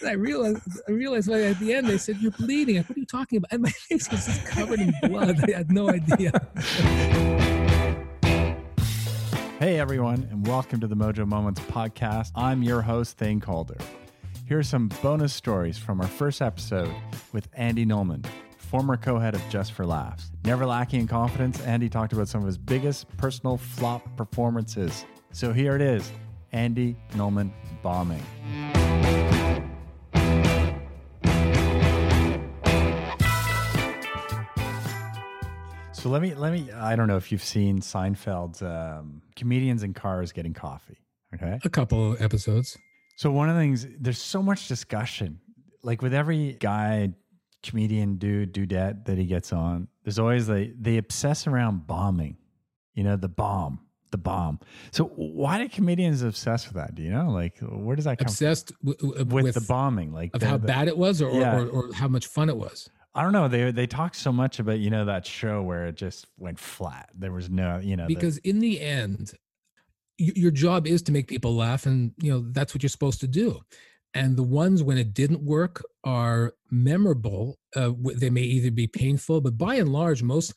And I realized, I realized at the end they said, "You're bleeding." Like, what are you talking about? And my face was just covered in blood. I had no idea. Hey everyone, and welcome to the Mojo Moments podcast. I'm your host, Thane Calder. Here are some bonus stories from our first episode with Andy Nulman, former co-head of Just for Laughs. Never lacking in confidence, Andy talked about some of his biggest personal flop performances. So here it is, Andy Nulman bombing. So let me let me. I don't know if you've seen Seinfeld's um, comedians in cars getting coffee. Okay, A couple episodes. so one of the things there's so much discussion, like with every guy, comedian, dude, dudette that he gets on. There's always like they obsess around bombing. You know, the bomb, the bomb. So why do comedians obsess with that? Do you know? Like, where does that come Obsessed w- w- from? With, the bombing, like of how the- bad it was, or, Yeah. or, or, or how much fun it was. I don't know. They they talk so much about you know that show where it just went flat. There was no you know the- because in the end y- your job is to make people laugh and you know that's what you're supposed to do and the ones when it didn't work are memorable uh, they may either be painful but by and large most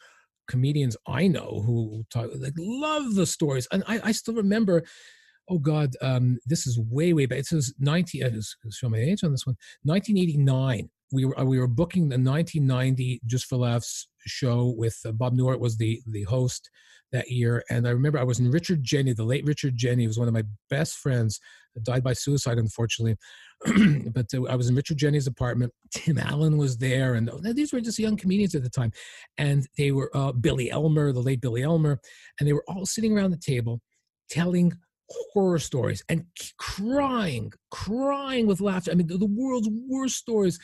comedians i know who talk like love the stories and i, I still remember oh god um, this is way way back it says 90 i just show my age on this one 1989 we were uh, we were booking the 1990 just for laughs show with uh, bob newhart was the the host that year. And I remember I was in Richard Jeni, the late Richard Jeni, was one of my best friends, died by suicide, unfortunately. but uh, I was in Richard Jeni's apartment. Tim Allen was there, and uh, these were just young comedians at the time. And they were uh, Billy Elmer, the late Billy Elmer, and they were all sitting around the table telling horror stories and crying, crying with laughter. I mean, the, the world's worst stories.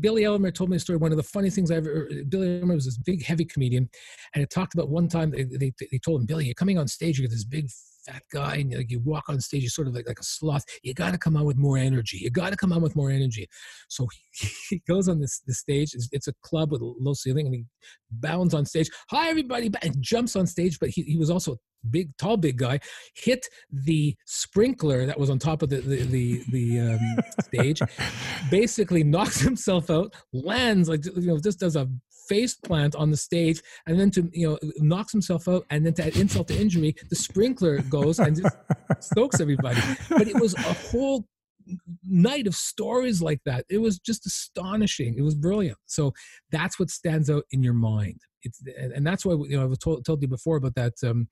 Billy Elmer told me a story. One of the funniest things I ever. Billy Elmer was this big, heavy comedian, and it talked about one time they, they, they told him, Billy, you're coming on stage, you're this big fat guy, and like, you walk on stage, you're sort of like, like a sloth. You got to come on with more energy. You got to come on with more energy. So he, he goes on this, this stage. It's, it's a club with a low ceiling, and he bounds on stage. Hi, everybody! And jumps on stage, but he, he was also a big, tall, big guy. Hit the sprinkler that was on top of the the the, the um, stage. Basically, knocks himself out, lands like you know, just does a face plant on the stage, and then to you know, knocks himself out, and then to add insult to injury, the sprinkler goes and just stokes everybody. But it was a whole night of stories like that. It was just astonishing. It was brilliant. So that's what stands out in your mind. It's and, and that's why you know I've told, told you before about that um,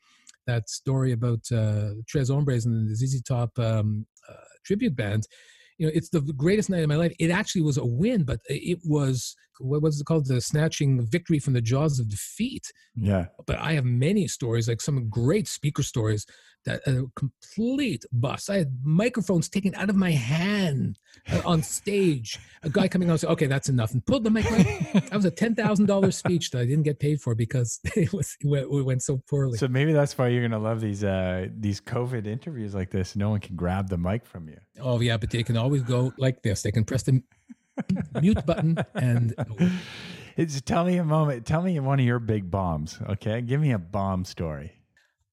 that story about uh, Tres Hombres and the ZZ Top um, uh, tribute band. You know, it's the greatest night of my life. It actually was a win, but it was what was it called? The snatching victory from the jaws of defeat yeah. but I have many stories, like some great speaker stories that are complete bust. I had microphones taken out of my hand uh, on stage. A guy coming out and said, "Okay, that's enough," and pulled the mic. That was a ten thousand dollars speech that I didn't get paid for because it was it went, so poorly. So maybe that's why you're gonna love these uh these COVID interviews like this. No one can grab the mic from you. oh yeah, but they can always go like this. They can press the mute button and It's tell me a moment. Tell me one of your big bombs. Okay, give me a bomb story.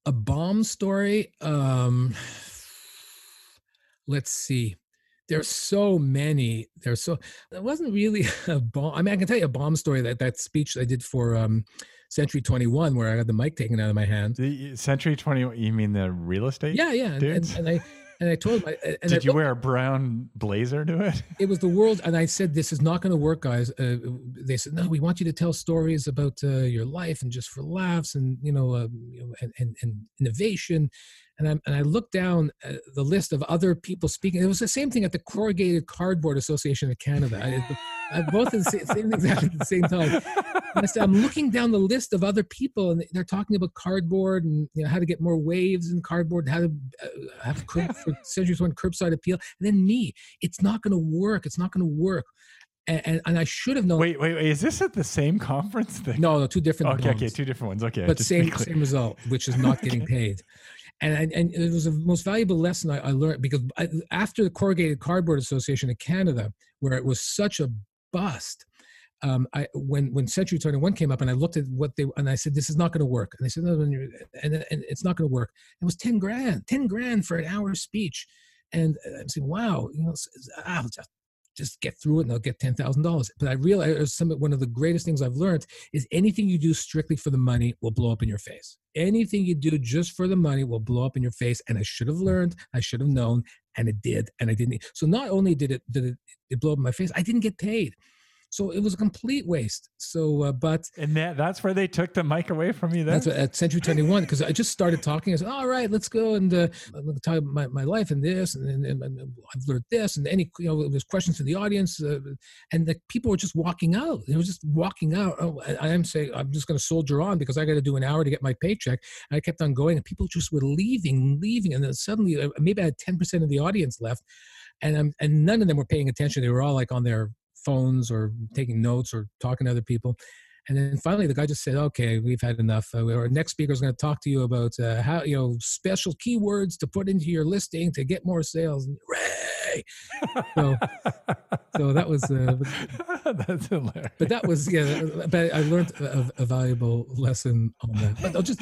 a bomb story um let's see there's so many there's so it wasn't really a bomb i mean i can tell you a bomb story that that speech i did for um century 21 where i got the mic taken out of my hand The Century 21, You mean the real estate? yeah yeah and, and, and i and i told my and I Did you wear a brown blazer to it? it was the world and i said this is not going to work guys uh, they said no we want you to tell stories about uh, your life and just for laughs and you know, um, you know and, and, and innovation and I, and I looked down uh, the list of other people speaking. It was the same thing at the Corrugated Cardboard Association of Canada. I, I both at the same, same things happened at the same time. Said, I'm looking down the list of other people, and they're talking about cardboard and you know, how to get more waves in cardboard, how to uh, have curb, for Century One curbside appeal, and then me. It's not going to work. It's not going to work. And, and, and I should have known. Wait, wait, wait. Is this at the same conference? Thing? No, no, two different. Okay, okay, two different ones. Okay, but just to be same same result, which is not getting paid. And, and and it was the most valuable lesson I, I learned because I, after the Corrugated Cardboard Association of Canada, where it was such a bust, um, I when when Century 21 came up and I looked at what they and I said this is not going to work and they said no, and, and it's not going to work. It was 10 grand, 10 grand for an hour speech, and I'm saying wow, you know, ah, just just get through it and I'll get ten thousand dollars. But I realized some one of the greatest things I've learned is anything you do strictly for the money will blow up in your face. Anything you do just for the money will blow up in your face. And I should have learned, I should have known, and it did, and I didn't. So not only did it did it, it blow up in my face, I didn't get paid. So it was a complete waste. So, uh, but and that, that's where they took the mic away from you. Then that's what, at Century Twenty One because I just started talking. I said, "All right, let's go and uh, talk about my, my life and this, and, and, and, I've learned this, and any you know, there's questions from the audience, uh, and the people were just walking out. They were just walking out. Oh, I, am saying I'm just going to soldier on because I got to do an hour to get my paycheck. And I kept on going, and people just were leaving, leaving, and then suddenly uh, maybe I had ten percent of the audience left and um, and none of them were paying attention. They were all like on their phones or taking notes or talking to other people. And then finally, the guy just said, "Okay, we've had enough. Uh, our next speaker is going to talk to you about uh, how you know special keywords to put into your listing to get more sales." And, so, so that was uh, that's hilarious. But that was yeah. But I learned a, a valuable lesson on that. But I'll just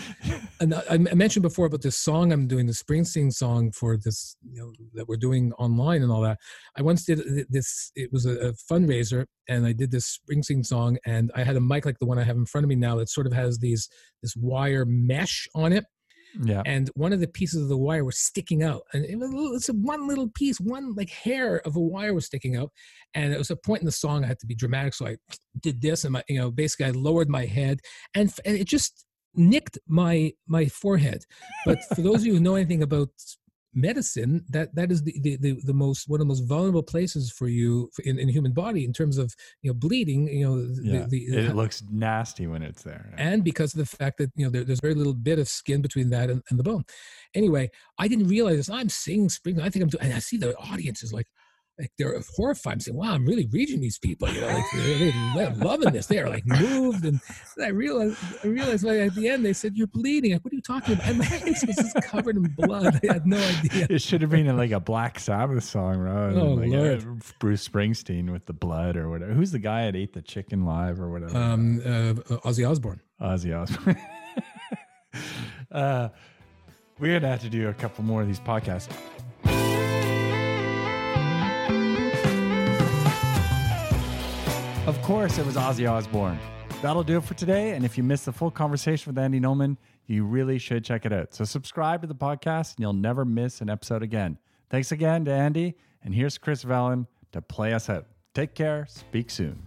and I mentioned before about this song I'm doing, the Springsteen song for this you know that we're doing online and all that. I once did this. It was a, a fundraiser, and I did this Springsteen song, and I had a mic like the one I have in front of me now that sort of has these this wire mesh on it yeah. And one of the pieces of the wire was sticking out. And it was it's a one little piece, one like hair of a wire was sticking out. And it was a point in the song I had to be dramatic. So I did this and my, you know, basically I lowered my head and, and it just nicked my my forehead. But for those of you who know anything about medicine that that is the, the, the, the, most one of the most vulnerable places for you in, in human body in terms of you know bleeding you know yeah. the, the, it looks nasty when it's there and because of the fact that you know there, there's very little bit of skin between that and, and the bone. Anyway i didn't realize this. I'm singing spring i think i'm doing and i see the audience is like like they're horrified. I'm saying, "Wow, I'm really reaching these people." You know, like they're, they're loving this. They're like moved, and I realized, I realized like, at the end they said, "You're bleeding." Like, what are you talking about? And my face was just covered in blood. I had no idea. It should have been like a Black Sabbath song, right? Oh like Lord, Bruce Springsteen with the blood or whatever. Who's the guy that ate the chicken live or whatever? Um, uh, Ozzy Osbourne. Ozzy Osbourne. uh, we're gonna have to do a couple more of these podcasts. Of course, it was Ozzy Osbourne. That'll do it for today. And if you missed the full conversation with Andy Nulman, you really should check it out. So subscribe to the podcast and you'll never miss an episode again. Thanks again to Andy. And here's Chris Vallon to play us out. Take care. Speak soon.